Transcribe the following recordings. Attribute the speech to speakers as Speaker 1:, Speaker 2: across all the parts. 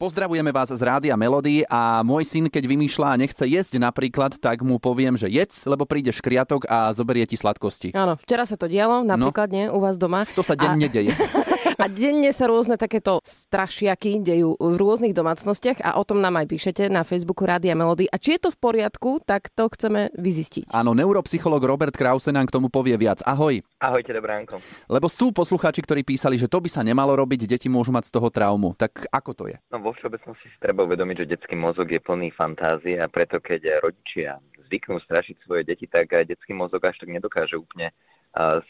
Speaker 1: Pozdravujeme vás z Rádia Melody a môj syn, keď vymýšľa a nechce jesť napríklad, tak mu poviem, že jedz, lebo príde škriatok a zoberie ti sladkosti.
Speaker 2: Áno, včera sa to dialo, napríklad no, nie, u vás doma.
Speaker 1: To sa denne a... deje.
Speaker 2: A denne sa rôzne takéto strašiaky dejú v rôznych domácnostiach a o tom nám aj píšete na Facebooku Rádia Melody. A či je to v poriadku, tak to chceme vyzistiť.
Speaker 1: Áno, neuropsycholog Robert Krause nám k tomu povie viac. Ahoj.
Speaker 3: Ahojte, dobránko.
Speaker 1: Lebo sú poslucháči, ktorí písali, že to by sa nemalo robiť, deti môžu mať z toho traumu. Tak ako to je?
Speaker 3: No vo všeobecnosti si treba uvedomiť, že detský mozog je plný fantázie a preto keď rodičia zvyknú strašiť svoje deti, tak detský mozog až tak nedokáže úplne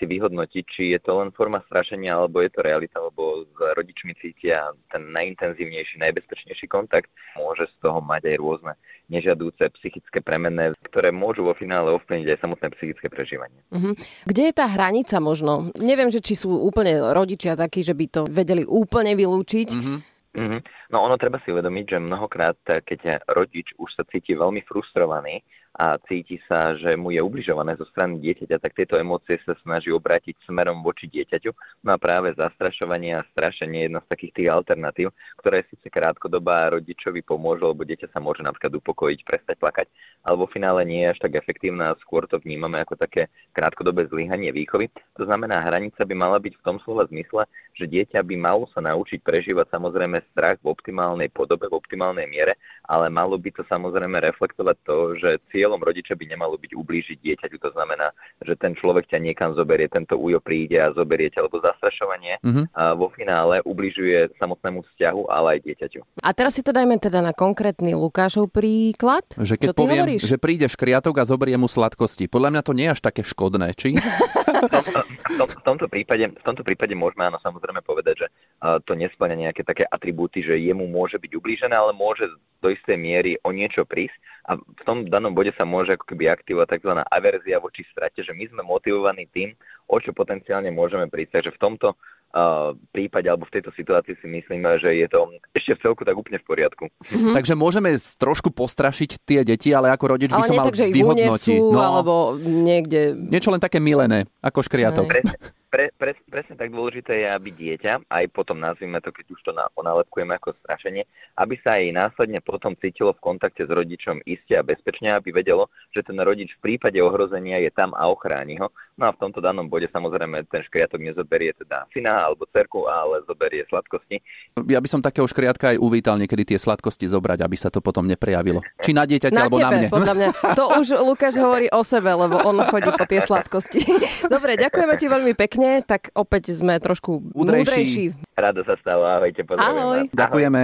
Speaker 3: si vyhodnotiť, či je to len forma strašenia, alebo je to realita, lebo s rodičmi cítia ten najintenzívnejší, najbezpečnejší kontakt. Môže z toho mať aj rôzne nežiadúce psychické premenné, ktoré môžu vo finále ovplyvniť aj samotné psychické prežívanie.
Speaker 2: Uh-huh. Kde je tá hranica možno? Neviem, že či sú úplne rodičia takí, že by to vedeli úplne vylúčiť. Uh-huh.
Speaker 3: Mm-hmm. No ono treba si uvedomiť, že mnohokrát, keď rodič už sa cíti veľmi frustrovaný a cíti sa, že mu je ubližované zo strany dieťaťa, tak tieto emócie sa snaží obrátiť smerom voči dieťaťu. No a práve zastrašovanie a strašenie je jedna z takých tých alternatív, ktoré síce krátkodobá rodičovi pomôžu, lebo dieťa sa môže napríklad upokojiť, prestať plakať, ale vo finále nie je až tak efektívna a skôr to vnímame ako také krátkodobé zlyhanie výchovy. To znamená, hranica by mala byť v tom slova zmysle, že dieťa by malo sa naučiť prežívať samozrejme strach v optimálnej podobe, v optimálnej miere, ale malo by to samozrejme reflektovať to, že cieľom rodiča by nemalo byť ublížiť dieťaťu. To znamená, že ten človek ťa niekam zoberie, tento ujo príde a zoberie ťa, lebo zastrašovanie a vo finále ubližuje samotnému vzťahu, ale aj dieťaťu.
Speaker 2: A teraz si to dajme teda na konkrétny Lukášov príklad.
Speaker 1: Že keď
Speaker 2: Čo
Speaker 1: poviem,
Speaker 2: hovoríš?
Speaker 1: Že príde škriatok a zoberie mu sladkosti. Podľa mňa to nie je až také škodné, či?
Speaker 3: v, tom, v, tomto prípade, v tomto prípade môžeme áno samozrejme povedať, že to nesplňa nejaké také atribúty, že jemu môže byť ublížené, ale môže do istej miery o niečo prísť a v tom danom bode sa môže ako keby aktivovať tzv. averzia voči strate, že my sme motivovaní tým, o čo potenciálne môžeme prísť. Takže v tomto uh, prípade alebo v tejto situácii si myslíme, že je to ešte v celku tak úplne v poriadku.
Speaker 1: Mm-hmm. Takže môžeme trošku postrašiť tie deti, ale ako rodič by
Speaker 2: ale
Speaker 1: som
Speaker 2: nie
Speaker 1: mal
Speaker 2: tak, že ich
Speaker 1: vyhodnotiť.
Speaker 2: unesú, no, alebo niekde...
Speaker 1: Niečo len také milené, ako škriatok.
Speaker 3: Presne, pre, pre, presne tak dôležité je, aby dieťa, aj potom nazvime to, keď už to na, onalepkujeme ako strašenie, aby sa aj následne potom cítilo v kontakte s rodičom iste a bezpečne, aby vedelo, že ten rodič v prípade ohrozenia je tam a ochráni ho. No a v tomto danom bode samozrejme ten škriatok nezoberie teda syna alebo cerku, ale zoberie sladkosti.
Speaker 1: Ja by som takého škriatka aj uvítal niekedy tie sladkosti zobrať, aby sa to potom neprejavilo. Či na dieťaťa,
Speaker 2: na
Speaker 1: alebo
Speaker 2: tebe,
Speaker 1: na mne.
Speaker 2: podľa mňa. To už Lukáš hovorí o sebe, lebo on chodí po tie sladkosti. Dobre, ďakujeme ti veľmi pekne, tak opäť sme trošku
Speaker 1: Múdrejší.
Speaker 2: múdrejší.
Speaker 3: Rado sa stalo, ahojte, pozdravujem
Speaker 2: Ahoj.
Speaker 3: vás.
Speaker 1: Ďakujeme.